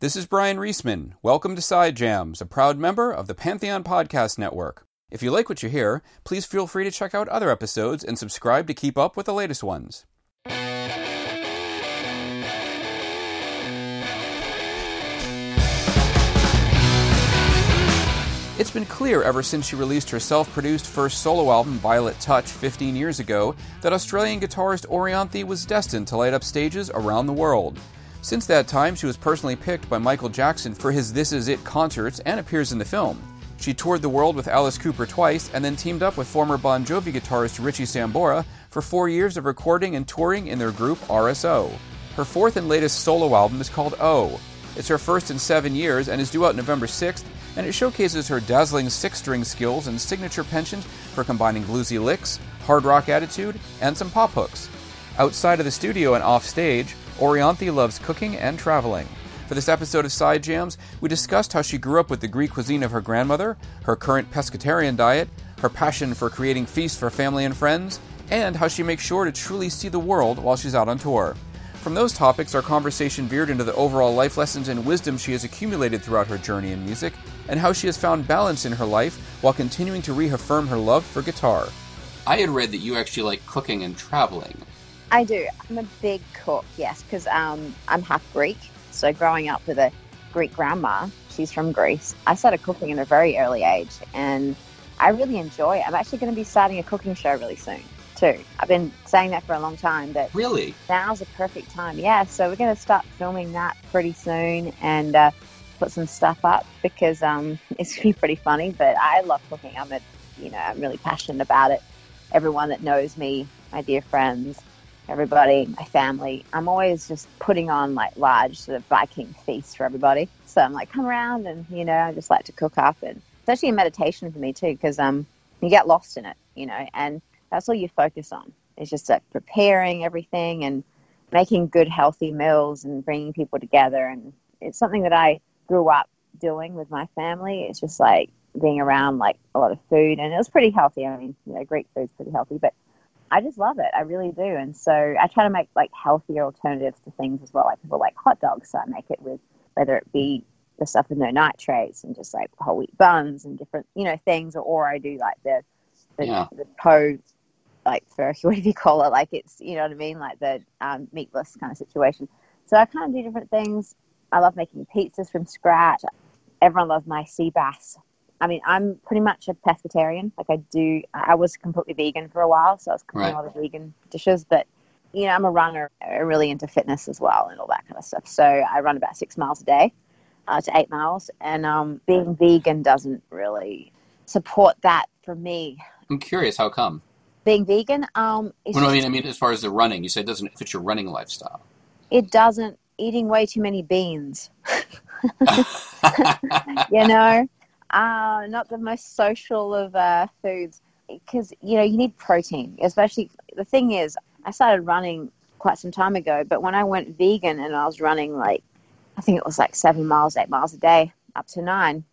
This is Bryan Reesman. Welcome to Side Jams, a proud member of the Pantheon Podcast Network. If you like what you hear, please feel free to check out other episodes and subscribe to keep up with the latest ones. It's been clear ever since she released her self produced first solo album, Violet Touch, 15 years ago, that Australian guitarist Orianthi was destined to light up stages around the world. Since that time, she was personally picked by Michael Jackson for his This Is It concerts and appears in the film. She toured the world with Alice Cooper twice and then teamed up with former Bon Jovi guitarist Richie Sambora for four years of recording and touring in their group RSO. Her fourth and latest solo album is called O. It's her first in seven years and is due out November 6th, and it showcases her dazzling six string skills and signature penchant for combining bluesy licks, hard rock attitude, and some pop hooks. Outside of the studio and off stage, Orianthi loves cooking and traveling. For this episode of Side Jams, we discussed how she grew up with the Greek cuisine of her grandmother, her current pescatarian diet, her passion for creating feasts for family and friends, and how she makes sure to truly see the world while she's out on tour. From those topics, our conversation veered into the overall life lessons and wisdom she has accumulated throughout her journey in music, and how she has found balance in her life while continuing to reaffirm her love for guitar. I had read that you actually like cooking and traveling. I do. I'm a big cook, yes, because um, I'm half Greek. So growing up with a Greek grandma, she's from Greece, I started cooking at a very early age, and I really enjoy it. I'm actually going to be starting a cooking show really soon too. I've been saying that for a long time. But really, now's a perfect time. Yeah, so we're going to start filming that pretty soon and uh, put some stuff up because um, it's going to be pretty funny. But I love cooking. I'm a, you know, I'm really passionate about it. Everyone that knows me, my dear friends, everybody, my family, I'm always just putting on like large sort of Viking feasts for everybody. So I'm like, come around and you know, I just like to cook up and it's actually a meditation for me too because um, you get lost in it, you know, and that's all you focus on. It's just like preparing everything and making good, healthy meals and bringing people together. And it's something that I grew up doing with my family. It's just like being around like a lot of food, and it was pretty healthy. I mean, you know, Greek food's pretty healthy, but I just love it. I really do. And so I try to make like healthier alternatives to things as well. Like people like hot dogs, so I make it with whether it be the stuff with no nitrates and just like whole wheat buns and different, you know, things, or, or I do like the the, yeah. the po like for whatever you call it, like it's you know what I mean, like the um, meatless kind of situation. So I kind of do different things. I love making pizzas from scratch. Everyone loves my sea bass. I mean, I'm pretty much a pescatarian. Like I do, I was completely vegan for a while, so I was cooking right. a lot of vegan dishes. But you know, I'm a runner, I'm really into fitness as well and all that kind of stuff. So I run about six miles a day uh, to eight miles, and um, being vegan doesn't really support that for me. I'm curious, how come? being vegan. Um, well, no, I mean, I mean, as far as the running, you said it doesn't fit your running lifestyle. It doesn't. Eating way too many beans. you know, uh, not the most social of uh, foods because you know you need protein. Especially the thing is, I started running quite some time ago, but when I went vegan and I was running like, I think it was like seven miles, eight miles a day, up to nine.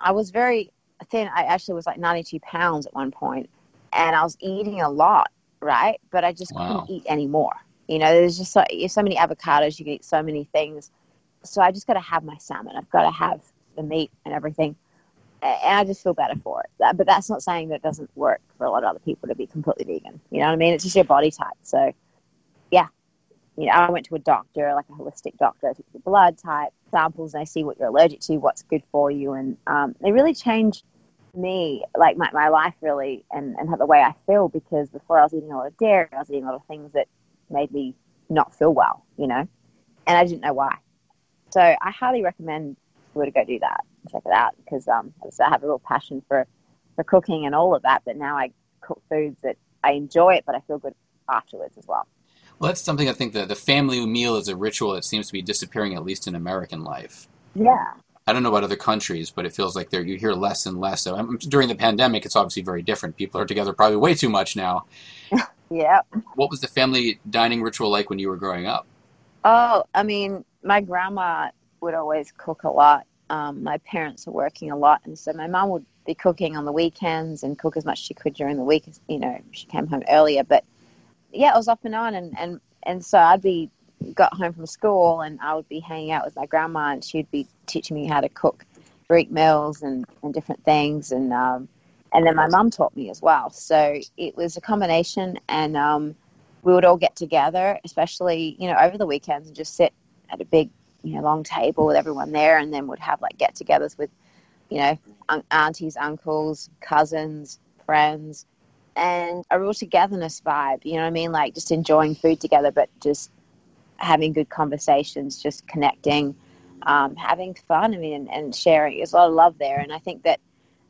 I was very thin. I actually was like 92 pounds at one point and I was eating a lot, right? But I just wow. couldn't eat anymore. You know, there's just so, so many avocados, you can eat so many things. So I just got to have my salmon. I've got to have the meat and everything. And I just feel better for it. But that's not saying that it doesn't work for a lot of other people to be completely vegan. You know what I mean? It's just your body type. So, yeah. You know, I went to a doctor, like a holistic doctor, took your blood type samples, and I see what you're allergic to, what's good for you. And um, they really changed me, like my, my life really, and, and the way I feel because before I was eating a lot of dairy, I was eating a lot of things that made me not feel well, you know, and I didn't know why. So I highly recommend you to go do that, check it out because um, I have a real passion for, for cooking and all of that, but now I cook foods that I enjoy it, but I feel good afterwards as well. Well, that's something I think the, the family meal is a ritual that seems to be disappearing, at least in American life. Yeah, I don't know about other countries, but it feels like there you hear less and less. So um, during the pandemic, it's obviously very different. People are together probably way too much now. yeah. What was the family dining ritual like when you were growing up? Oh, I mean, my grandma would always cook a lot. Um, my parents were working a lot, and so my mom would be cooking on the weekends and cook as much as she could during the week. You know, she came home earlier, but yeah, it was off and on, and and and so I'd be got home from school and I would be hanging out with my grandma and she'd be teaching me how to cook Greek meals and, and different things and um, and then my mum taught me as well. So it was a combination and um, we would all get together, especially, you know, over the weekends and just sit at a big, you know, long table with everyone there and then would have like get togethers with, you know, un- aunties, uncles, cousins, friends and a real togetherness vibe, you know what I mean? Like just enjoying food together, but just having good conversations, just connecting, um, having fun. I mean, and, and sharing. There's a lot of love there, and I think that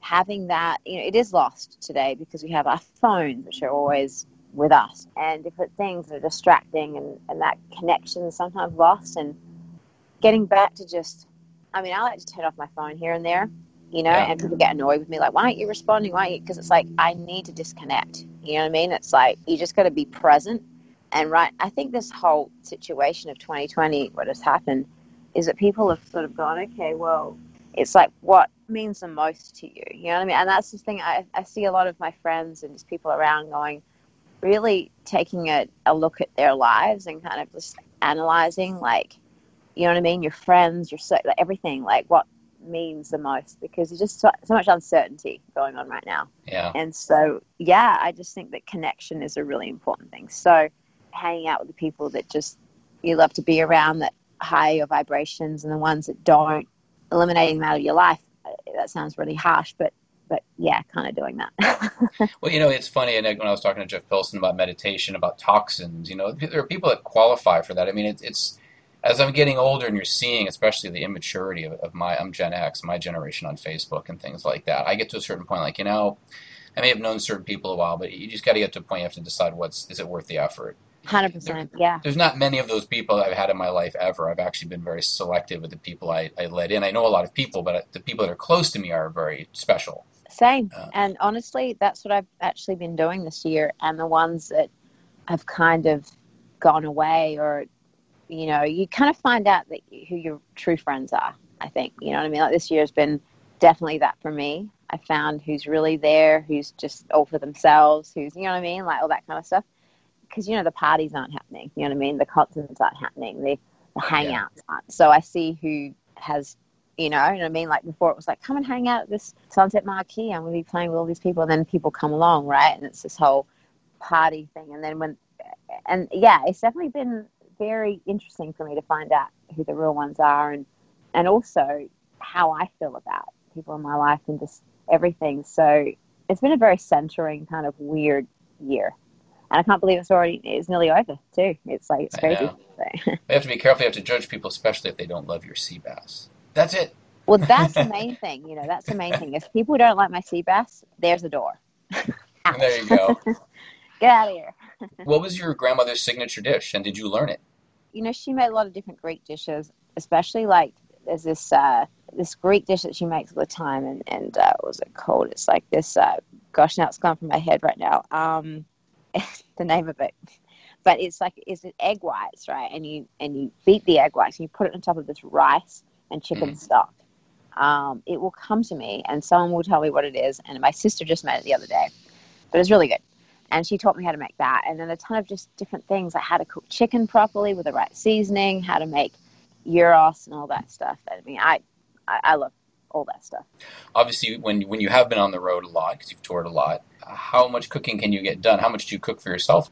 having that, you know, it is lost today because we have our phones, which are always with us, and different things are distracting, and, and that connection is sometimes lost. And getting back to just, I mean, I like to turn off my phone here and there, you know, yeah. and people get annoyed with me, like, why aren't you responding? Why? Because it's like I need to disconnect. You know what I mean? It's like you just got to be present and right, I think this whole situation of 2020, what has happened, is that people have sort of gone, okay, well, it's like what means the most to you, you know what I mean? And that's the thing. I, I see a lot of my friends and just people around going, really taking a, a look at their lives and kind of just analyzing, like, you know what I mean? Your friends, your so, like, everything, like what means the most because there's just so, so, much uncertainty going on right now. Yeah. And so, yeah, I just think that connection is a really important thing. So, hanging out with the people that just you love to be around that high your vibrations and the ones that don't, eliminating them out of your life. Uh, that sounds really harsh, but but yeah, kind of doing that. well, you know, it's funny. And when I was talking to Jeff Pilson about meditation, about toxins, you know, there are people that qualify for that. I mean, it's, it's as I'm getting older, and you're seeing, especially the immaturity of, of, my, I'm Gen X, my generation on Facebook and things like that. I get to a certain point, like you know, I may have known certain people a while, but you just got to get to a point you have to decide what's is it worth the effort. Hundred percent, yeah. There's not many of those people I've had in my life ever. I've actually been very selective with the people I, I let in. I know a lot of people, but the people that are close to me are very special. Same, uh, and honestly, that's what I've actually been doing this year. And the ones that have kind of gone away, or you know, you kind of find out that who your true friends are. I think you know what I mean. Like this year has been definitely that for me. I found who's really there, who's just all for themselves, who's you know what I mean, like all that kind of stuff because you know the parties aren't happening. You know what I mean? The concerts aren't happening. The the hangouts yeah. aren't. So I see who has, you know, you know what I mean? Like before, it was like come and hang out at this Sunset Marquis. I'm going to be playing with all these people, and then people come along, right? And it's this whole party thing. And then when, and yeah, it's definitely been very interesting for me to find out who the real ones are, and and also how I feel about people in my life and just everything. So it's been a very centering kind of weird year and I can't believe it's already it's nearly over too. It's like it's crazy. We have to be careful. You have to judge people, especially if they don't love your sea bass. That's it. Well, that's the main thing. You know, that's the main thing. If people don't like my sea bass, there's a door. there you go. Get out of here. What was your grandmother's signature dish, and did you learn it? You know, she made a lot of different Greek dishes, especially like there's this uh, this Greek dish that she makes all the time, and and uh, what was it called? It's like this. Uh, gosh, now it's gone from my head right now. Um, the name of it. But it's like it's egg whites, right? And you and you beat the egg whites and you put it on top of this rice and chicken mm. stock. Um, it will come to me and someone will tell me what it is. And my sister just made it the other day, but it's really good. And she taught me how to make that, and then a ton of just different things like how to cook chicken properly with the right seasoning, how to make gyros and all that stuff. I mean, I I, I love all that stuff. Obviously, when when you have been on the road a lot because you've toured a lot, how much cooking can you get done? How much do you cook for yourself?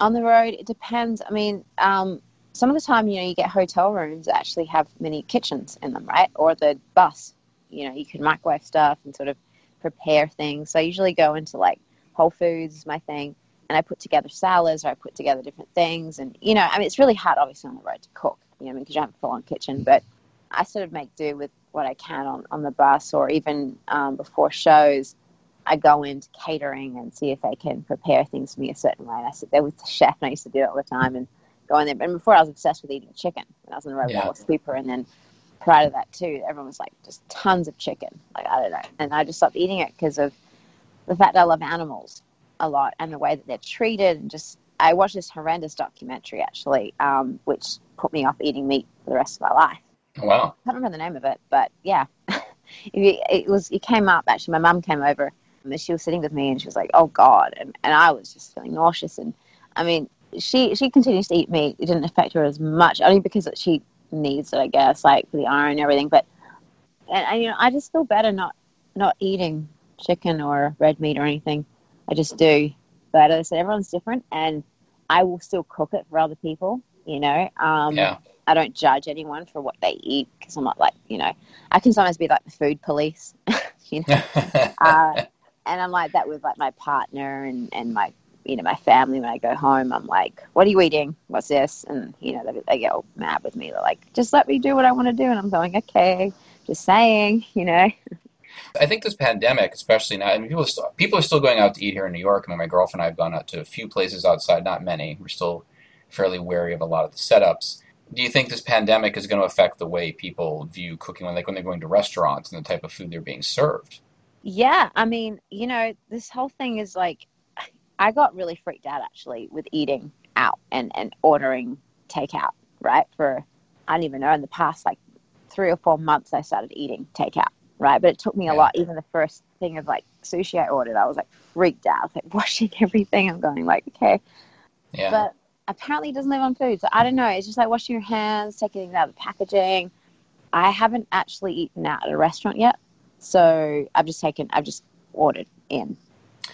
On the road, it depends. I mean, um, some of the time, you know, you get hotel rooms that actually have mini kitchens in them, right? Or the bus, you know, you can microwave stuff and sort of prepare things. So I usually go into like Whole Foods is my thing, and I put together salads or I put together different things. And you know, I mean, it's really hard, obviously, on the road to cook, you know, I mean, because you have a full-on kitchen. But I sort of make do with what I can on on the bus, or even um, before shows. I go into catering and see if they can prepare things for me a certain way. And I sit there with the chef, and I used to do it all the time and go in there. But before, I was obsessed with eating chicken when I was on the road. Yeah. I was super, and then prior to that too, everyone was like just tons of chicken. Like I don't know, and I just stopped eating it because of the fact that I love animals a lot and the way that they're treated. And just I watched this horrendous documentary actually, um, which put me off eating meat for the rest of my life. Wow, I can't remember the name of it, but yeah, it was. It came up actually. My mum came over and she was sitting with me and she was like, oh God. And, and I was just feeling nauseous. And I mean, she she continues to eat meat. It didn't affect her as much, only because she needs it, I guess, like for the iron and everything. But and, and you know, I just feel better not not eating chicken or red meat or anything. I just do. But as I said, everyone's different, and I will still cook it for other people. You know, um, Yeah. I don't judge anyone for what they eat because I'm not like you know, I can sometimes be like the food police. you know, uh, and I'm like that with like my partner and and my you know my family when I go home. I'm like, what are you eating? What's this? And you know they, they get all mad with me. They're like, just let me do what I want to do, and I'm going, okay, just saying, you know. I think this pandemic, especially now, I mean, people are still, people are still going out to eat here in New York. I mean, my girlfriend and I have gone out to a few places outside, not many. We're still fairly wary of a lot of the setups. Do you think this pandemic is going to affect the way people view cooking when, like, when they're going to restaurants and the type of food they're being served? Yeah, I mean, you know, this whole thing is like, I got really freaked out actually with eating out and, and ordering takeout, right? For, I don't even know, in the past like three or four months, I started eating takeout, right? But it took me a lot. Even the first thing of like sushi I ordered, I was like freaked out, I was like washing everything. I'm going like, okay. Yeah. But apparently it doesn't live on food. So I don't know. It's just like washing your hands, taking things out of the packaging. I haven't actually eaten out at a restaurant yet. So I've just taken, I've just ordered in.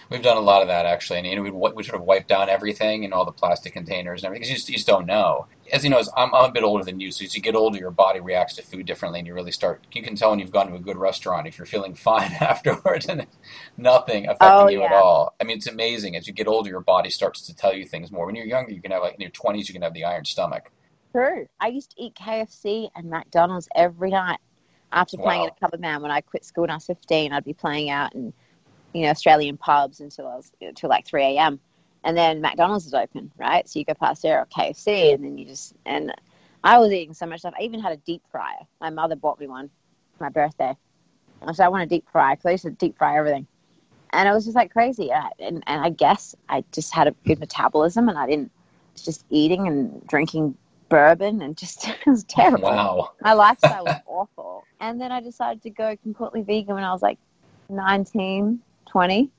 We've done a lot of that actually, and you know, we we sort of wipe down everything and all the plastic containers and everything because you just, you just don't know. As you know, as I'm, I'm a bit older than you, so as you get older, your body reacts to food differently, and you really start. You can tell when you've gone to a good restaurant if you're feeling fine afterwards, and nothing affecting Oh, you at all. I mean, it's amazing. As you get older, your body starts to tell you things more. When you're younger, you can have like in your 20s, you can have the iron stomach. True. I used to eat KFC and McDonald's every night after playing Wow. in a cover band. When I quit school when I was 15, I'd be playing out in, you know, Australian pubs until I was until like 3 a.m. And then McDonald's is open, right? So you go past there or KFC, and then you just and I was eating so much stuff. I even had a deep fryer. My mother bought me one for my birthday. I said I want a deep fryer because I used to deep fry everything, and it was just like crazy. And, I, and and I guess I just had a good metabolism, and I didn't just eating and drinking bourbon and just it was terrible. Wow. My lifestyle was awful. And then I decided to go completely vegan when I was like 19, 20.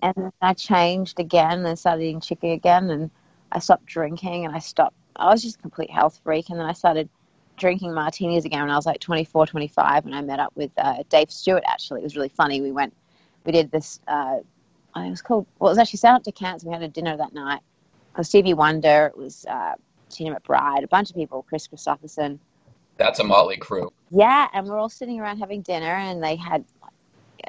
And then I changed again and started eating chicken again. And I stopped drinking and I stopped. I was just a complete health freak. And then I started drinking martinis again when I was like 24, 25. And I met up with uh, Dave Stewart, actually. It was really funny. We went, we did this, uh, it was called, well, it was actually Stand Up to Cancer. We had a dinner that night. It was Stevie Wonder. It was uh, Tina McBride, a bunch of people, Kris Kristofferson. That's a motley crew. Yeah, and we're all sitting around having dinner, and they had,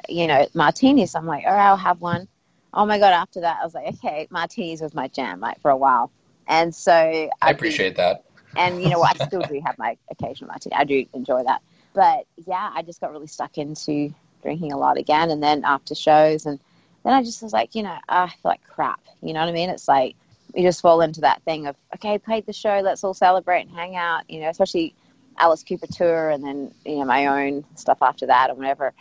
you know, martinis. I'm like, all right, I'll have one. Oh my god! After that, I was like, okay, martinis was my jam, like for a while. And so I be- appreciate that. and you know what? I still do have my occasional martini. I do enjoy that. But yeah, I just got really stuck into drinking a lot again. And then after shows, and then I just was like, you know, ah, I feel like crap. You know what I mean? It's like you just fall into that thing of, okay, played the show, let's all celebrate and hang out. You know, especially Alice Cooper tour, and then you know my own stuff after that or whatever.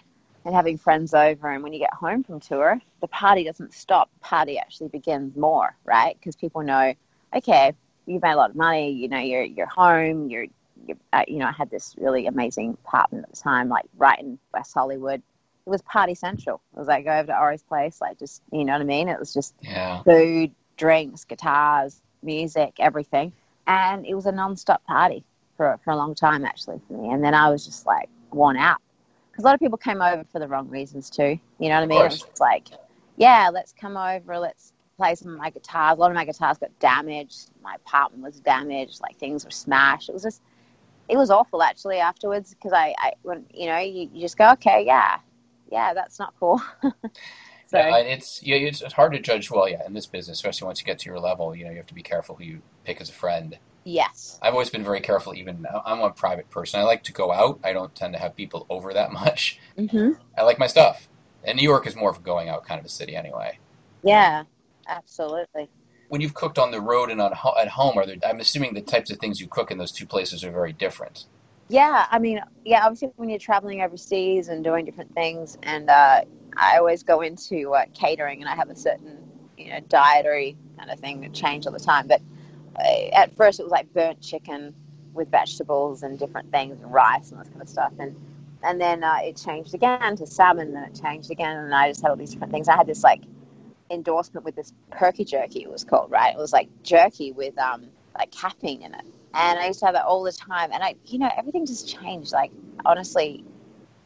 And having friends over, and when you get home from tour, the party doesn't stop. The party actually begins more, right? Because people know, okay, you've made a lot of money. You know, you're you're home. You're, you're uh, you know, I had this really amazing partner at the time, like right in West Hollywood. It was party central. It was like go over to Ori's place, like just you know what I mean. It was just Yeah. food, drinks, guitars, music, everything, and it was a non-stop party for for a long time actually for me. And then I was just like worn out because a lot of people came over for the wrong reasons too. You know what I mean? It was course. just like, yeah, let's come over, let's play some of my guitars. A lot of my guitars got damaged. My apartment was damaged. Like things were smashed. It was just, it was awful actually afterwards because I, I, when you know, you, you just go, okay, yeah, yeah, that's not cool. so Yeah, it's yeah, it's it's hard to judge. Well, yeah, in this business, especially once you get to your level, you know, you have to be careful who you pick as a friend. Yes, I've always been very careful. Even I'm a private person. I like to go out. I don't tend to have people over that much. hmm I like my stuff. And New York is more of a going out kind of a city anyway. yeah, absolutely. When you've cooked on the road and on ho- at home, are there? I'm assuming the types of things you cook in those two places are very different. Yeah, I mean, yeah, obviously when you're traveling overseas and doing different things, and uh, I always go into uh, catering, and I have a certain, you know, dietary kind of thing that change all the time. But at first, it was like burnt chicken with vegetables and different things, and rice and this kind of stuff, and and then uh, it changed again to salmon, and it changed again, and I just had all these different things. I had this like endorsement with this perky jerky. It was called right. It was like jerky with um like caffeine in it, and I used to have that all the time. And I, you know, everything just changed. Like honestly,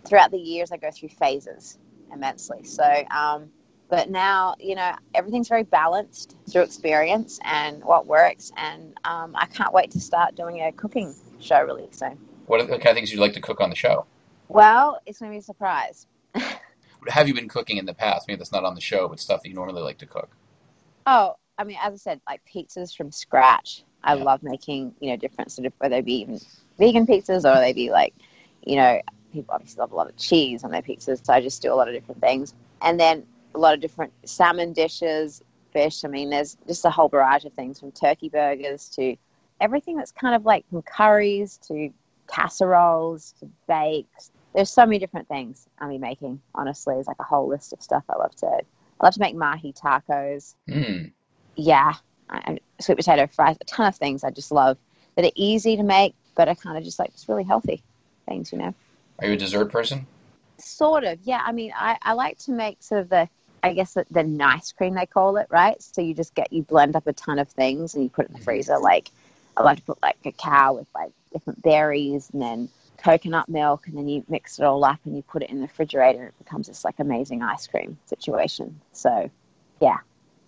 throughout the years, I go through phases immensely. So, um, but now, you know, everything's very balanced through experience and what works. And um, I can't wait to start doing a cooking show really soon. What are the kind of things you'd like to cook on the show? Well, it's going to be a surprise. Have you been cooking in the past? Maybe that's not on the show, but stuff that you normally like to cook. Oh, I mean, as I said, like pizzas from scratch. I yeah. love making, you know, different sort of whether they be even vegan pizzas or they be like, you know, people obviously love a lot of cheese on their pizzas, so I just do a lot of different things. And then a lot of different salmon dishes, fish. I mean, there's just a whole barrage of things from turkey burgers to everything that's kind of like from curries to casseroles to bakes. There's so many different things I'll be making. Honestly, it's like a whole list of stuff I love to. I love to make mahi tacos. Mm. Yeah, I, sweet potato fries. A ton of things I just love that are easy to make, but are kind of just like just really healthy things, you know. Are you a dessert person? Sort of, yeah. I mean, I, I like to make sort of the, I guess the, the nice cream they call it, right? So you just get you blend up a ton of things and you put it in the freezer. Like I like to put like cacao with like different berries and then coconut milk and then you mix it all up and you put it in the refrigerator and it becomes this like amazing ice cream situation. So yeah,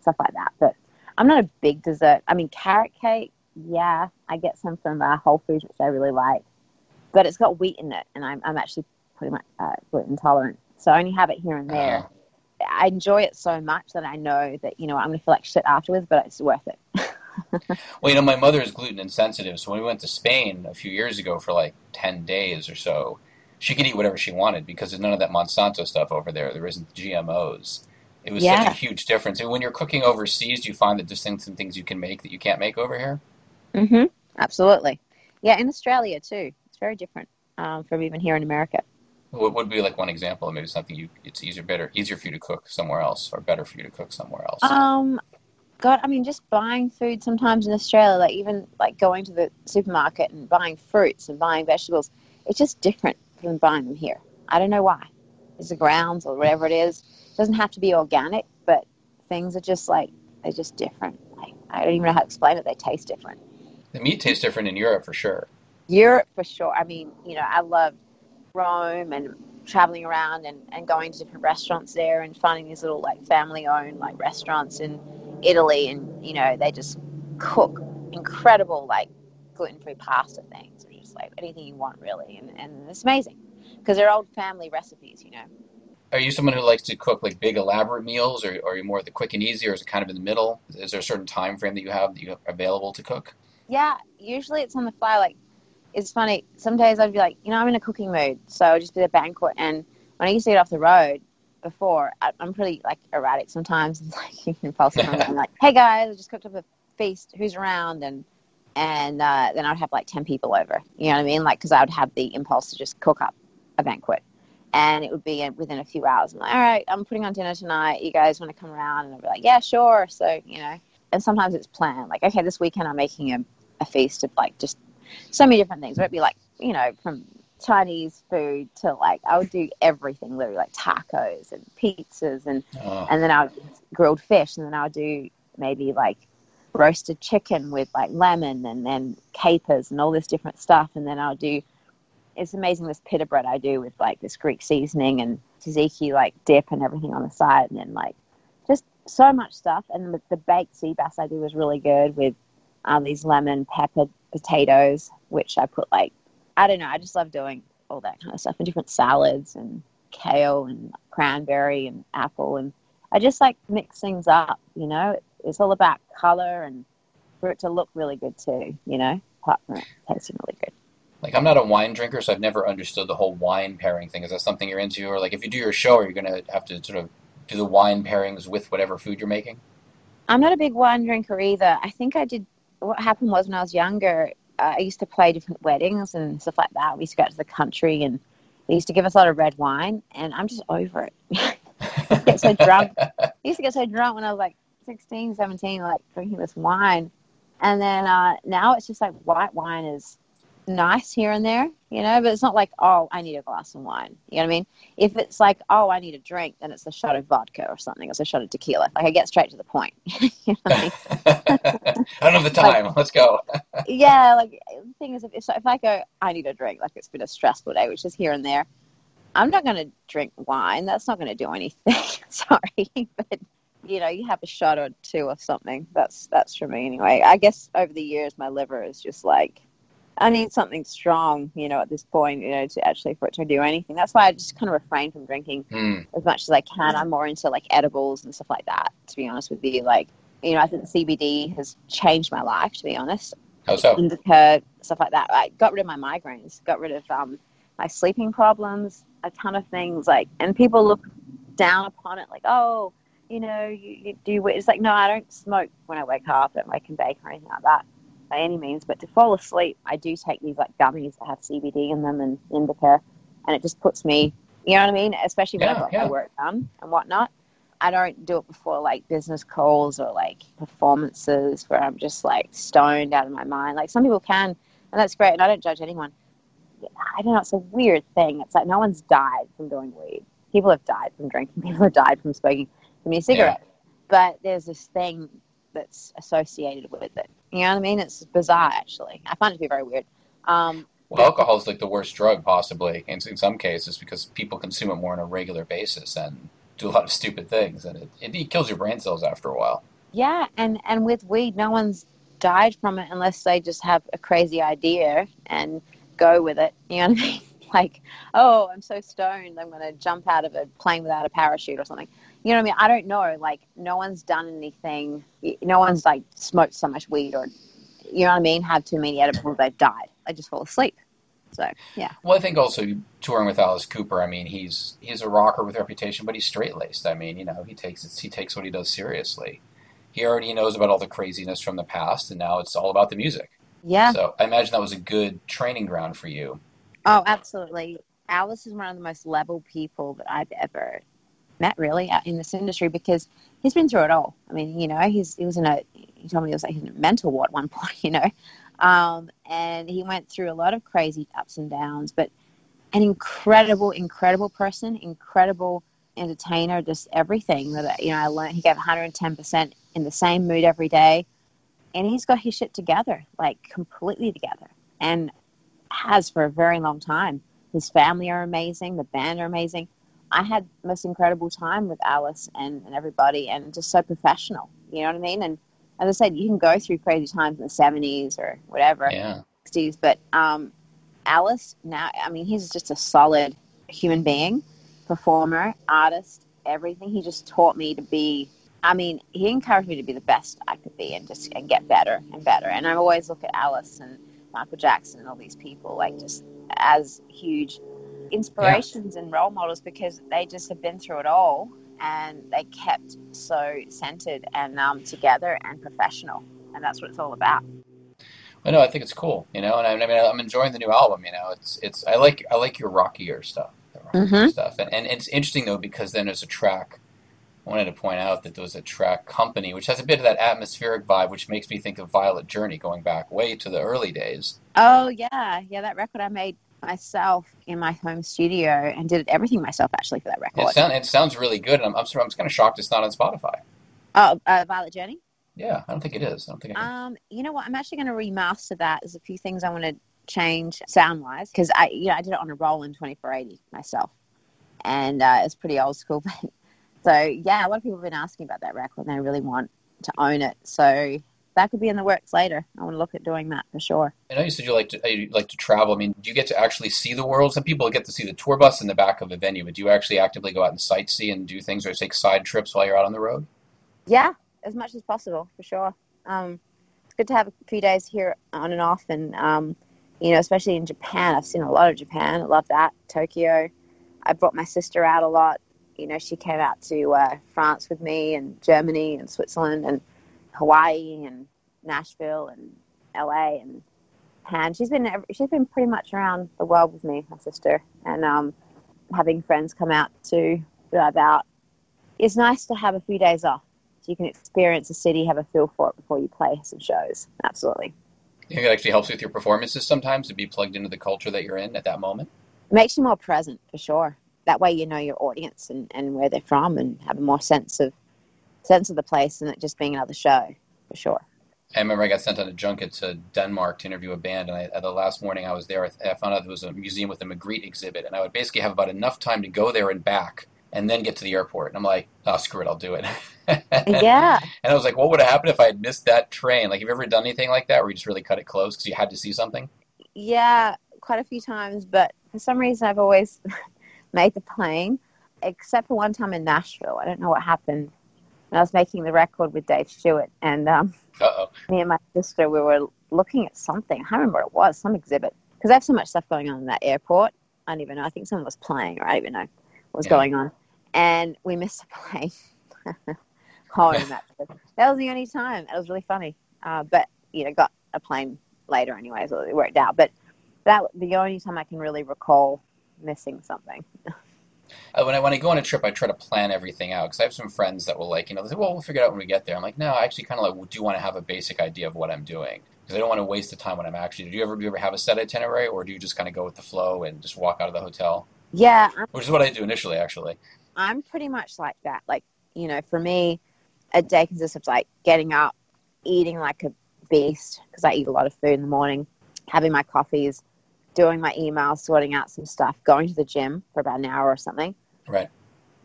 stuff like that. But I'm not a big dessert. I mean, carrot cake, yeah, I get some from uh, Whole Foods, which I really like but it's got wheat in it, and I'm, I'm actually pretty much uh, gluten intolerant, so I only have it here and there. Uh-huh. I enjoy it so much that I know that you know I'm going to feel like shit afterwards, but it's worth it. well, you know, my mother is gluten insensitive, so when we went to Spain a few years ago for like ten days or so, she could eat whatever she wanted because there's none of that Monsanto stuff over there. There isn't GMOs. It was yeah. such a huge difference. And when you're cooking overseas, do you find that there's some things you can make that you can't make over here? Mm-hmm. Absolutely. Yeah, in Australia too It's very different um, from even here in America. What would be like one example? Maybe something you it's easier, better, easier for you to cook somewhere else, or better for you to cook somewhere else. Um, God, I mean, just buying food sometimes in Australia, like even like going to the supermarket and buying fruits and buying vegetables, it's just different from buying them here. I don't know why. It's the grounds or whatever it is. It doesn't have to be organic, but things are just like they're just different. Like, I don't even know how to explain it. They taste different. The meat tastes different in Europe for sure. Europe for sure. I mean, you know, I love Rome and traveling around and, and going to different restaurants there and finding these little like family owned like restaurants in Italy and you know, they just cook incredible like gluten free pasta things or just like anything you want really and, and it's amazing because they're old family recipes, you know. Are you someone who likes to cook like big elaborate meals or, or are you more the quick and easy or is it kind of in the middle? Is there a certain time frame that you have that you have available to cook? Yeah, usually it's on the fly like it's funny. Some days I'd be like, you know, I'm in a cooking mood, so I'll just did a banquet. And when I used to get off the road before, I, am pretty like erratic sometimes. It's like impulsive. I'm like, hey guys, I just cooked up a feast. Who's around? And and uh, then I'd have like ten people over. You know what I mean? Like, because I would have the impulse to just cook up a banquet, and it would be within a few hours. I'm like, all right, I'm putting on dinner tonight. You guys want to come around? And I'd be like, yeah, sure. So you know, and sometimes it's planned. Like, okay, this weekend I'm making a, a feast of like just so many different things. It'd be like, you know, from Chinese food to like I would do everything literally like tacos and pizzas and oh. and then I would grilled fish and then I would do maybe like roasted chicken with like lemon and then capers and all this different stuff and then I'll do it's amazing this pita bread I do with like this Greek seasoning and tzatziki like dip and everything on the side and then like just so much stuff and the, the baked sea bass I do is really good with um, these lemon pepper potatoes, which I put like, I don't know, I just love doing all that kind of stuff and different salads and kale and cranberry and apple. And I just like mix things up, you know, it's all about color and for it to look really good too, you know, apart from it tasting really good. Like I'm not a wine drinker, so I've never understood the whole wine pairing thing. Is that something you're into, or like if you do your show, are you going to have to sort of do the wine pairings with whatever food you're making? I'm not a big wine drinker either. I think I did what happened was when I was younger, uh, I used to play different weddings and stuff like that. We used to go out to the country and they used to give us a lot of red wine, and I'm just over it. get so drunk. I used to get so drunk when I was like 16, 17, like drinking this wine. And then uh, now it's just like white wine is nice here and there, you know, but it's not like, oh, I need a glass of wine. You know what I mean? If it's like, oh, I need a drink, then it's a shot of vodka or something. It's a shot of tequila. Like I get straight to the point. you know I, mean? I don't have the time. Like, Let's go. yeah, like the thing is, if, if I go, I need a drink, like it's been a stressful day, which is here and there, I'm not going to drink wine. That's not going to do anything. Sorry, but you know, you have a shot or two of something. That's that's for me anyway. I guess over the years, my liver is just like I need something strong, you know, at this point, you know, to actually for it to do anything. That's why I just kind of refrain from drinking mm. as much as I can. I'm more into like edibles and stuff like that, to be honest with you. Like, you know, I think CBD has changed my life, to be honest. How so? Indica, stuff like that. I got rid of my migraines, got rid of um, my sleeping problems, a ton of things. Like, and people look down upon it, like, oh, you know, you, you do. It's like, no, I don't smoke when I wake up. I don't wake and bake or anything like that by any means, but to fall asleep, I do take these like gummies that have CBD in them and indica, and it just puts me, you know what I mean? Especially when yeah, I've got yeah. my work done and whatnot. I don't do it before like business calls or like performances where I'm just like stoned out of my mind. Like some people can, and that's great, and I don't judge anyone. I don't know, it's a weird thing. It's like no one's died from doing weed. People have died from drinking, people have died from smoking too many cigarettes. Yeah. But there's this thing that's associated with it. You know what I mean? It's bizarre, actually. I find it to be very weird. Um, well, alcohol is like the worst drug, possibly, in, in some cases, because people consume it more on a regular basis and do a lot of stupid things, and it, it, it kills your brain cells after a while. Yeah, and, and with weed, no one's died from it unless they just have a crazy idea and go with it. You know what I mean? like, oh, I'm so stoned, I'm going to jump out of a plane without a parachute or something you know what I mean? I don't know. Like, no one's done anything. No one's like smoked so much weed or, you know what I mean? Had too many edibles, they've died. They just fall asleep. So yeah. Well, I think also touring with Alice Cooper. I mean, he's he's a rocker with reputation, but he's straight laced. I mean, you know, he takes it, he takes what he does seriously. He already knows about all the craziness from the past, and now it's all about the music. Yeah. So I imagine that was a good training ground for you. Oh, absolutely. Alice is one of the most level people that I've ever met really in this industry because he's been through it all. I mean, you know, he's he was in a he told me he was like in a mental ward at one point, you know, um, and he went through a lot of crazy ups and downs, but an incredible, incredible person, incredible entertainer, just everything that you know I learned. He gave 110 percent in the same mood every day, and he's got his shit together, like completely together, and has for a very long time. His family are amazing. The band are amazing. I had the most incredible time with Alice and, and everybody and just so professional. You know what I mean? And as I said, you can go through crazy times in the 70s or whatever, yeah. 60s, but um, Alice now, I mean, he's just a solid human being, performer, artist, everything. He just taught me to be, I mean, he encouraged me to be the best I could be and just and get better and better. And I always look at Alice and Michael Jackson and all these people like just as huge inspirations yeah. and role models because they just have been through it all and they kept so centered and um, together and professional. And that's what it's all about. I know. I think it's cool, you know, and I, I mean, I'm enjoying the new album. You know, it's it's. I like I like your rockier stuff, rockier mm-hmm. stuff, and and it's interesting though because then there's a track. I wanted to point out that there was a track company which has a bit of that atmospheric vibe, which makes me think of Violet Journey, going back way to the early days. Oh yeah, yeah, that record I made myself in my home studio and did everything myself actually for that record. It, sound, it sounds really good, and I'm, I'm, I'm kind of shocked it's not on Spotify. Oh, uh, Violet Journey. Yeah, I don't think it is. I don't think. Um, you know what? I'm actually going to remaster that. There's a few things I want to change sound wise because I, you know, I did it on a Roland 2480 myself, and uh, it's pretty old school. so yeah, a lot of people have been asking about that record, and they really want to own it. So that could be in the works later. I want to look at doing that for sure. I know you said you like to you like to travel. I mean, do you get to actually see the world? Some people get to see the tour bus in the back of a venue, but do you actually actively go out and sightsee and do things or take side trips while you're out on the road? Yeah, as much as possible for sure. Um, it's good to have a few days here on and off, and um, you know, especially in Japan. I've seen a lot of Japan. I love that Tokyo. I brought my sister out a lot. You know, she came out to uh, France with me, and Germany, and Switzerland, and Hawaii and Nashville and LA and and she's been she's been pretty much around the world with me, my sister, and um, having friends come out to drive out. It's nice to have a few days off so you can experience the city, have a feel for it before you play some shows. Absolutely. You think it actually helps with your performances sometimes to be plugged into the culture that you're in at that moment? It makes you more present for sure. That way you know your audience and, and where they're from and have a more sense of sense of the place than it just being another show for sure. I remember I got sent on a junket to Denmark to interview a band, and I, the last morning I was there, I, I found out there was a museum with a Magritte exhibit, and I would basically have about enough time to go there and back, and then get to the airport. And I'm like, oh, screw it, I'll do it. yeah. And I was like, what would have happened if I had missed that train? Like, have you ever done anything like that where you just really cut it close because you had to see something? Yeah, quite a few times, but for some reason I've always made the plane, except for one time in Nashville. I don't know what happened. And I was making the record with Dave Stewart, and um, me and my sister, we were looking at something. I can't remember what it was, some exhibit. Because I have so much stuff going on in that airport. I don't even know. I think someone was playing, or I don't even know what was yeah. going on. And we missed a plane. home. that, that was the only time. It was really funny. Uh, but, you know, got a plane later anyway, so it worked out. But that the only time I can really recall missing something. Uh, when I when I go on a trip, I try to plan everything out because I have some friends that will like you know they say, well we'll figure it out when we get there. I'm like, no, I actually kind of like do want to have a basic idea of what I'm doing because I don't want to waste the time when I'm actually. Do you ever do you ever have a set itinerary or do you just kind of go with the flow and just walk out of the hotel? Yeah, which is what I do initially actually. I'm pretty much like that. Like you know, for me, a day consists of like getting up, eating like a beast because I eat a lot of food in the morning, having my coffees, doing my emails, sorting out some stuff, going to the gym for about an hour or something. Right.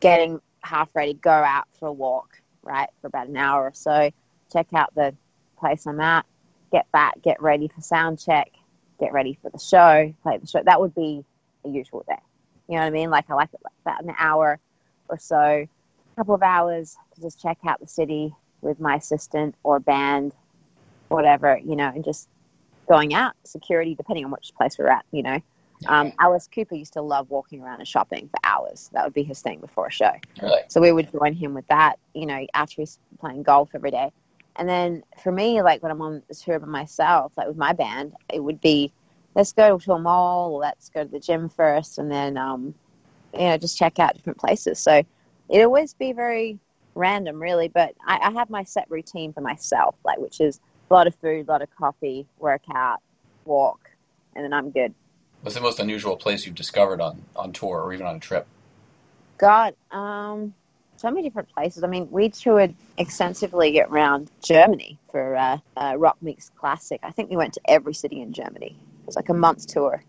Getting half ready, go out for a walk, right, for about an hour or so, check out the place I'm at, get back, get ready for sound check, get ready for the show, play the show. That would be a usual day. You know what I mean? Like I like it like about an hour or so, a couple of hours to just check out the city with my assistant or band, whatever, you know, and just going out, security, depending on which place we're at, you know. Um, Alice Cooper used to love walking around and shopping for hours. That would be his thing before a show. Really? So we would join him with that, you know, after he's playing golf every day. And then for me, like when I'm on the tour by myself, like with my band, it would be let's go to a mall, or let's go to the gym first, and then, um, you know, just check out different places. So it always be very random, really. But I, I have my set routine for myself, like which is a lot of food, a lot of coffee, workout, walk, and then I'm good. What's the most unusual place you've discovered on, on tour or even on a trip? God, um, so many different places. I mean, we toured extensively around Germany for uh, uh, Rock Meets Classic. I think we went to every city in Germany. It was like a month's tour.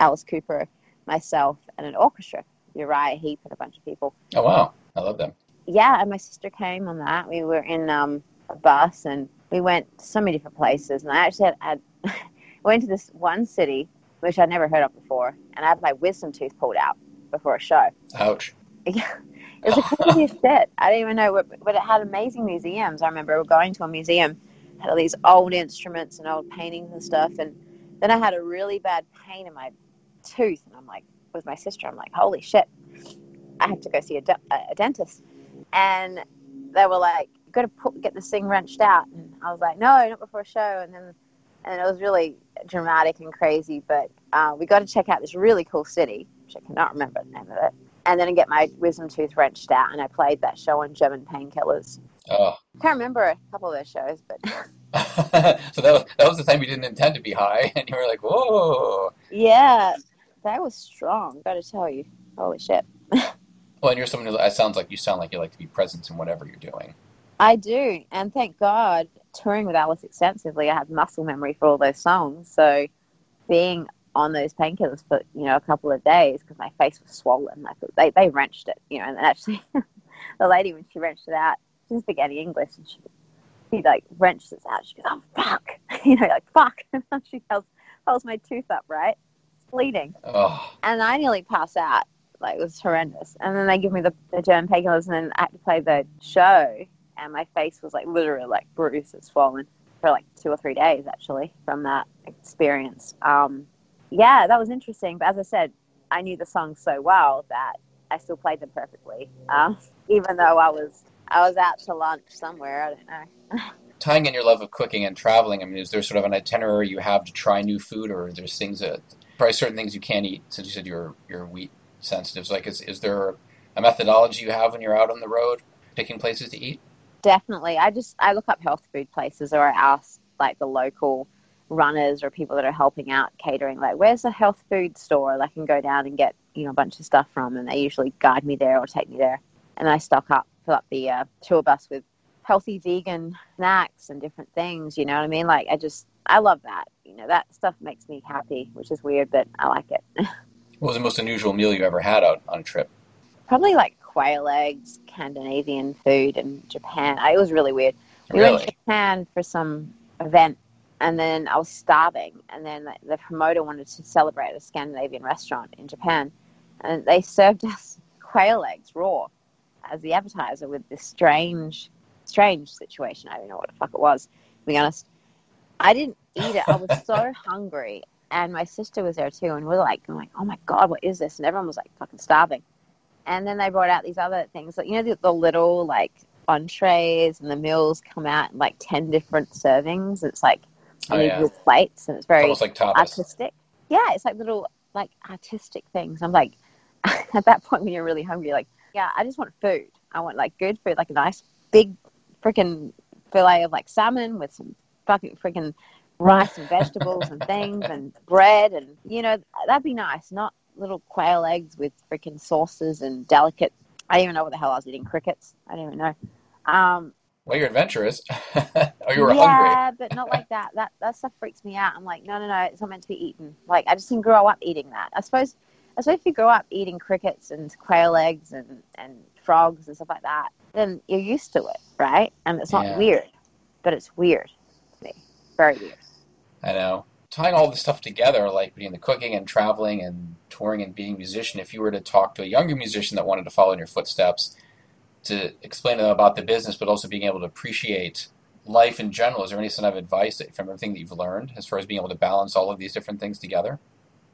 Alice Cooper, myself, and an orchestra. Uriah Heep and a bunch of people. Oh wow, I love them. Yeah, and my sister came on that. We were in um, a bus and we went to so many different places. And I actually had, had went to this one city which I'd never heard of before, and I had my wisdom tooth pulled out before a show. Ouch. Yeah. It was the craziest shit. I didn't even know, what, but it had amazing museums. I remember going to a museum, had all these old instruments and old paintings and stuff, and then I had a really bad pain in my tooth, and I'm like, with my sister, I'm like, holy shit, I have to go see a, de- a dentist, and they were like, got to put, get this thing wrenched out. And I was like, no, not before a show. And then, and it was really dramatic and crazy. But uh, we got to check out this really cool city, which I cannot remember the name of it. And then I get my wisdom tooth wrenched out, and I played that show on German painkillers. Oh. Can't remember a couple of those shows, but. so that was that was the time you didn't intend to be high, and you were like, "Whoa!" Yeah, that was strong. Got to tell you, holy shit. well, and you're someone who it sounds like you sound like you like to be present in whatever you're doing. I do, and thank God, touring with Alice extensively, I have muscle memory for all those songs. So, being on those painkillers for you know a couple of days because my face was swollen, like they they wrenched it, you know. And actually, the lady when she wrenched it out, she didn't speak any English, and she she like wrenched it out. She goes, "Oh fuck," you know, like fuck. And she holds holds my tooth up, right? It's bleeding, oh. and I nearly pass out. Like it was horrendous. And then they give me the, the German painkillers, and then I had to play the show and my face was like literally like bruised and swollen for like two or three days actually from that experience. Um, yeah, that was interesting. But as I said, I knew the songs so well that I still played them perfectly, uh, even though I was I was out to lunch somewhere. I don't know. Tying in your love of cooking and traveling, I mean, is there sort of an itinerary you have to try new food, or there's things that probably certain things you can't eat since you said you're you're wheat sensitive? So like, is is there a methodology you have when you're out on the road picking places to eat? Definitely. I just I look up health food places or I ask like the local runners or people that are helping out catering, like, where's a health food store I can go down and get, you know, a bunch of stuff from? And they usually guide me there or take me there. And I stock up, fill up the uh, tour bus with healthy vegan snacks and different things. You know what I mean? Like, I just, I love that. You know, that stuff makes me happy, which is weird, but I like it. what was the most unusual meal you ever had out on a trip? Probably like quail eggs, Scandinavian food and Japan. I, it was really weird. We Really? went to Japan for some event, and then I was starving, and then the, the promoter wanted to celebrate a Scandinavian restaurant in Japan, and they served us quail eggs raw as the appetizer with this strange, strange situation. I don't know what the fuck it was. To be honest, I didn't eat it. I was so hungry, and my sister was there too, and we are like, I'm like, oh my god, what is this? And everyone was like fucking starving. And then they brought out these other things, like you know, the, the little like entrees and the meals come out in like ten different servings. It's like Oh, these yeah. little plates, and it's very like artistic. Yeah, it's like little like artistic things. I'm like, at that point when you're really hungry, you're like, yeah, I just want food. I want like good food, like a nice big freaking fillet of like salmon with some fucking freaking rice and vegetables and things and bread and you know that'd be nice. Not little quail eggs with freaking sauces and delicate. I didn't even know what the hell I was eating. Crickets. I don't even know. Um, Well, you're adventurous. oh, you were yeah, hungry. but not like that. That that stuff freaks me out. I'm like, no, no, no, it's not meant to be eaten. Like, I just didn't grow up eating that. I suppose, I suppose if you grow up eating crickets and quail eggs and and frogs and stuff like that, then you're used to it, right? And it's not Yeah. weird, but it's weird to me. Very weird. I know. Tying all this stuff together, like between the cooking and traveling and touring and being a musician, if you were to talk to a younger musician that wanted to follow in your footsteps, to explain to them about the business, but also being able to appreciate life in general, is there any sort of advice that, from everything that you've learned as far as being able to balance all of these different things together?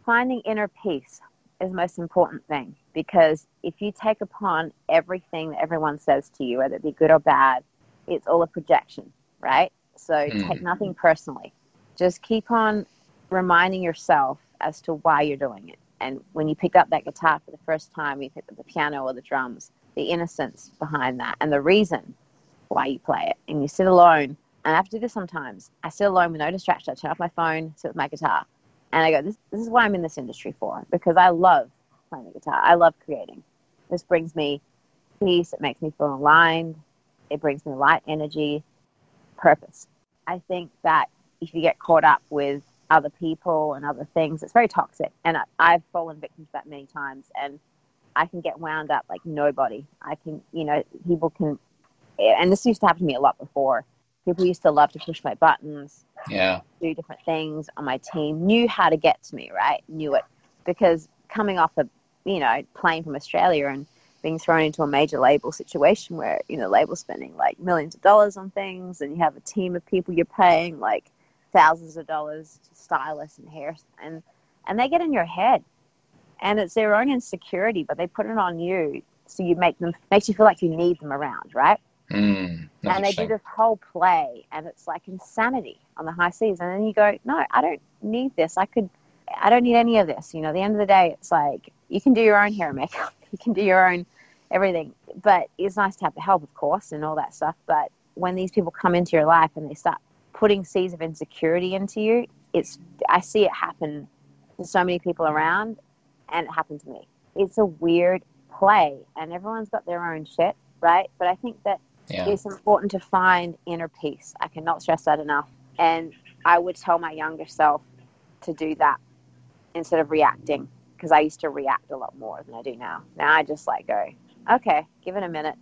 finding inner peace is the most important thing because if you take upon everything that everyone says to you, whether it be good or bad, it's all a projection, right? So Mm. take nothing personally. Just keep on reminding yourself as to why you're doing it. And when you picked up that guitar for the first time, you picked up the piano or the drums, the innocence behind that and the reason why you play it. And you sit alone. And I have to do this sometimes. I sit alone with no distraction. I turn off my phone, sit with my guitar, and I go, this, this is why I'm in this industry for, because I love playing the guitar. I love creating. This brings me peace. It makes me feel aligned. It brings me light energy, purpose. I think that if you get caught up with other people and other things, it's very toxic. And I, I've fallen victim to that many times. And I can get wound up like nobody. I can, you know, people can, and this used to happen to me a lot before. People used to love to push my buttons, Yeah. do different things on my team knew how to get to me, right? Knew it because coming off a you know plane from Australia and being thrown into a major label situation where you know label spending like millions of dollars on things and you have a team of people you're paying like thousands of dollars to stylists and hair and and they get in your head. And it's their own insecurity but they put it on you so you make them makes you feel like you need them around right? Mm, and they do this whole play and it's like insanity on the high seas. And then you go no i don't need this. I could i don't need any of this. You know at the end of the day it's like you can do your own hair and makeup. You can do your own everything. But it's nice to have the help of course and all that stuff. But when these people come into your life and they start putting seeds of insecurity into you it's i see it happen to so many people around and it happened to me it's a weird play and everyone's got their own shit right but i think that Yeah. it's important to find inner peace. I cannot stress that enough. And I would tell my younger self to do that instead of reacting because I used to react a lot more than I do now. Now I just like go, okay, give it a minute.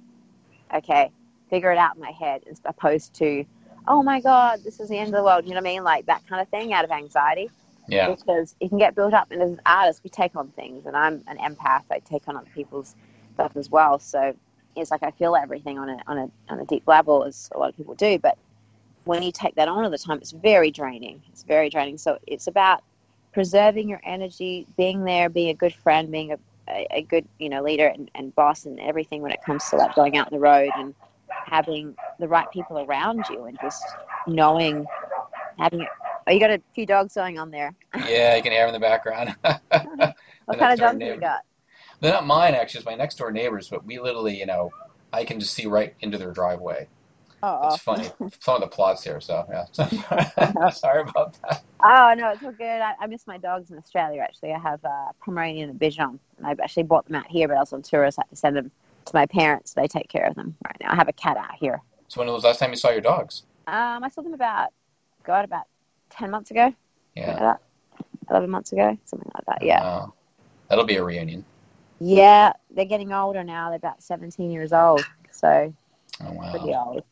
Okay, figure it out in my head as opposed to, oh my God, this is the end of the world. You know what I mean? Like that kind of thing out of anxiety Yeah. because it can get built up. And as an artist, we take on things, and I'm an empath. I take on other people's stuff as well. So it's like I feel everything on a on a on a deep level, as a lot of people do. But when you take that on all the time, it's very draining. It's very draining. So it's about preserving your energy, being there, being a good friend, being a, a, a good you know leader and, and boss and everything when it comes to like going out on the road and having the right people around you and just knowing having oh you got a few dogs going on there Yeah, you can hear them in the background. what The kind of dogs do you got They're not mine, actually. It's my next door neighbors, but we literally, you know, I can just see right into their driveway. Oh, It's funny. Some of the plots here, so yeah. Sorry about that. Oh no, it's all good. I, I miss my dogs in Australia. Actually, I have a Pomeranian and a Bichon, and I've actually bought them out here, but I was on tour, so I had to send them to my parents. They take care of them right now. I have a cat out here. So when was the last time you saw your dogs? Um, I saw them about, God, about ten months ago. Yeah. About eleven months ago, something like that. Yeah. Oh, that'll be a reunion. Yeah, they're getting older now. They're about seventeen years old, so Oh wow. pretty old.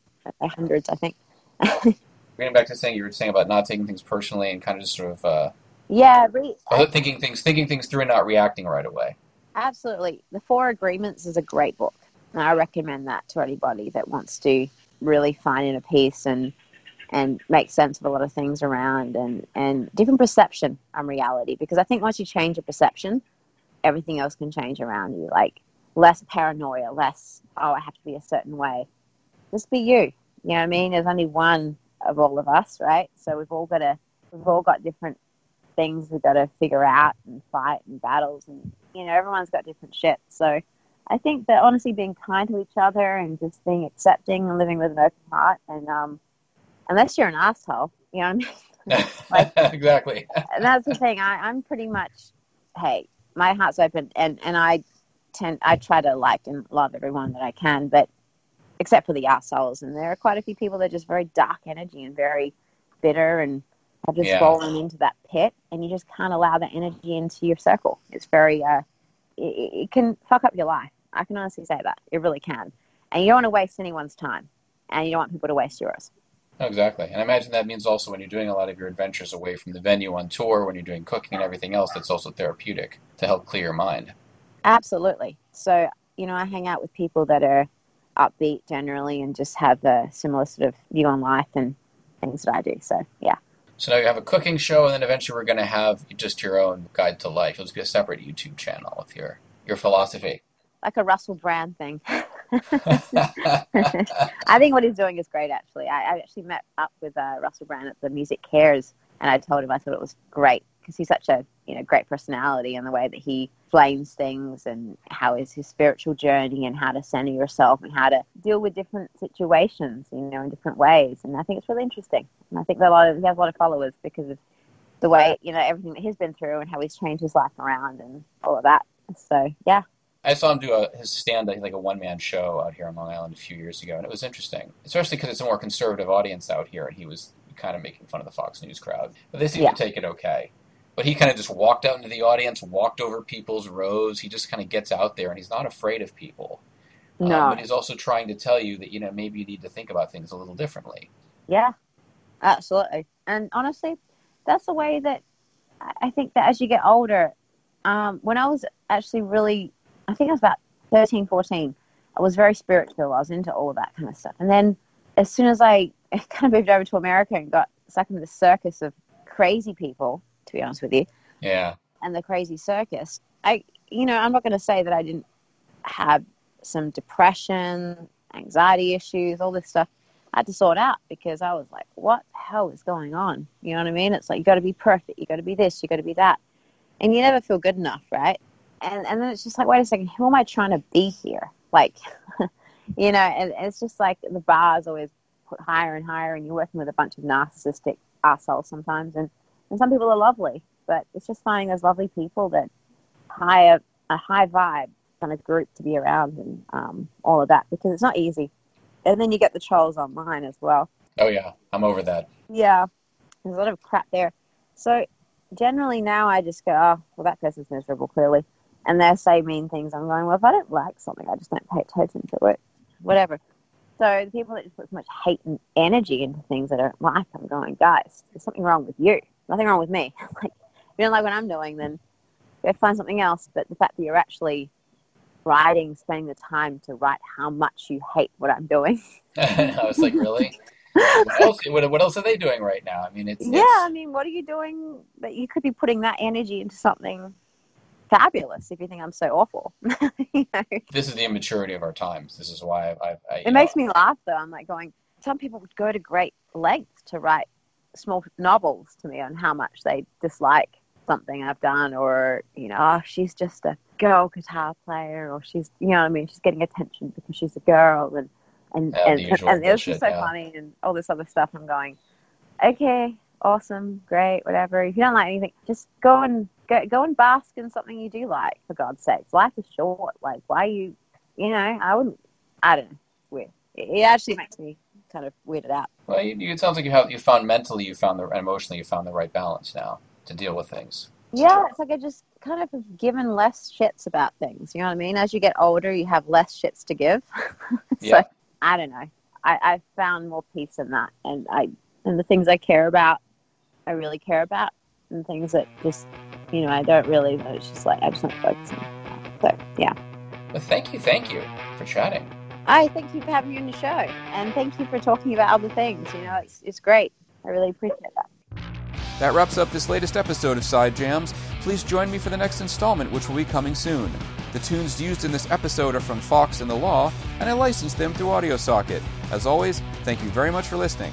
They're hundreds, I think. Getting back to saying you were saying about not taking things personally and kind of just sort of uh, Yeah, re- thinking things, thinking things through and not reacting right away. Absolutely. The Four Agreements is a great book. And I recommend that to anybody that wants to really find inner peace and and make sense of a lot of things around and, and different perception on reality. Because I think once you change your perception, everything else can change around you. Like less paranoia, less, oh, I have to be a certain way. Just be you. You know what I mean? There's only one of all of us, right? So we've all got to, we've all got different things we've got to figure out and fight and battles and you know everyone's got different shit so i think that honestly being kind to each other and just being accepting and living with an open heart and um unless you're an asshole you know what i mean Like- exactly. and that's the thing I, i'm pretty much hey my heart's open and and i tend i try to like and love everyone that i can but except for the assholes and there are quite a few people that are just very dark energy and very bitter and have just Yeah. fallen into that pit and you just can't allow that energy into your circle it's very uh it, it can fuck up your life i can honestly say that it really can and you don't want to waste anyone's time and you don't want people to waste yours No, exactly. And I imagine that means also when you're doing a lot of your adventures away from the venue on tour, when you're doing cooking and everything else, that's also therapeutic to help clear your mind. Absolutely. So, you know, I hang out with people that are upbeat generally and just have a similar sort of view on life and things that I do. So, yeah. So now you have a cooking show, and then eventually we're going to have just your own guide to life. It'll just be a separate YouTube channel with your your philosophy. Like a Russell Brand thing. I think what he's doing is great, actually. I, I actually met up with uh, Russell Brand at the MusiCares, and I told him I thought it was great because he's such a you know great personality and the way that he flames things and how is his spiritual journey and how to center yourself and how to deal with different situations, you know, in different ways. And I think it's really interesting. And I think that a lot of he has a lot of followers because of the way you know everything that he's been through and how he's changed his life around and all of that. So yeah, I saw him do a, his stand, like a one man show out here on Long Island a few years ago, and it was interesting, especially because it's a more conservative audience out here, and he was kind of making fun of the Fox News crowd. But they seemed Yeah. to take it okay. But he kind of just walked out into the audience, walked over people's rows. He just kind of gets out there, and he's not afraid of people. Um, no, but he's also trying to tell you that you know maybe you need to think about things a little differently. Yeah, absolutely. And honestly, that's the way that I I think that as you get older, um, when I was actually really, I think I was about 13, 14, I was very spiritual. I was into all of that kind of stuff. And then as soon as I kind of moved over to America and got stuck into the circus of crazy people, to be honest with you, Yeah, and the crazy circus, I, you know, I'm not going to say that I didn't have some depression, anxiety issues, all this stuff. I had to sort out because I was like, what the hell is going on? You know what I mean? It's like, you got to be perfect. You got to be this, you got to be that. And you never feel good enough, right? And, and then it's just like, wait a second, who am I trying to be here? Like, you know, and, and it's just like the bar is always put higher and higher, and you're working with a bunch of narcissistic assholes sometimes. And, and some people are lovely, but it's just finding those lovely people that high a high vibe kind of group to be around and um, all of that because it's not easy. And then you get the trolls online as well. oh yeah, I'm over that. Yeah, there's a lot of crap there. So generally now I just go, oh, well, that person's miserable clearly, and they say mean things. I'm going, well, if I don't like something, I just don't pay attention to it, whatever. So the people that just put so much hate and energy into things that I don't like, I'm going, guys, there's something wrong with you. Nothing wrong with me. like, if you don't like what I'm doing, then go find something else. But the fact that you're actually writing, spending the time to write how much you hate what I'm doing. I was like, really? What else? What, what else are they doing right now? I mean, it's yeah, it's- I mean, what are you doing that you could be putting that energy into something fabulous if you think I'm so awful? you know? this is the immaturity of our times. This is why I've, I've I, It makes me laugh though. I'm like going, some people would go to great lengths to write small novels to me on how much they dislike something I've done or, you know, oh, she's just a girl guitar player or she's, you know what I mean? She's getting attention because she's a girl. And, and oh, Yeah, and, usual and it was just so yeah. funny and all this other stuff. I'm going, okay, awesome, great, whatever. If you don't like anything, just go and go, go and bask in something you do like. For God's sakes, life is short. Like, why you, you know, I wouldn't. I don't know. Weird. It, it actually makes me kind of weirded out. Well, you, you, it sounds like you have you found mentally, you found the and emotionally, you found the right balance now to deal with things. Yeah, it's like I just kind of have given less shits about things. You know what I mean? As you get older, you have less shits to give. so Yeah. I don't know. I, I found more peace in that, and I and the things I care about, I really care about, and things that just you know I don't really. But it's just like I just don't focus on. So yeah, But thank you, thank you for chatting. I thank you for having me on the show, and thank you for talking about other things. You know, it's it's great. I really appreciate that. That wraps up this latest episode of Side Jams. Please join me for the next installment, which will be coming soon. The tunes used in this episode are from Fox and the Law, and I licensed them through AudioSocket. As always, thank you very much for listening.